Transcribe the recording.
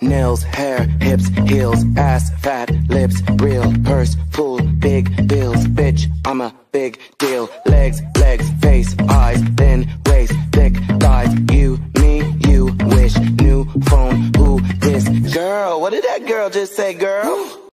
nails, hair, hips, heels, ass, fat, lips, real, purse, full, big bills, bitch, I'm a big deal. Legs, legs, face, eyes, thin waist, thick thighs. You, me, you wish. New phone, who this girl? What did that girl just say, girl?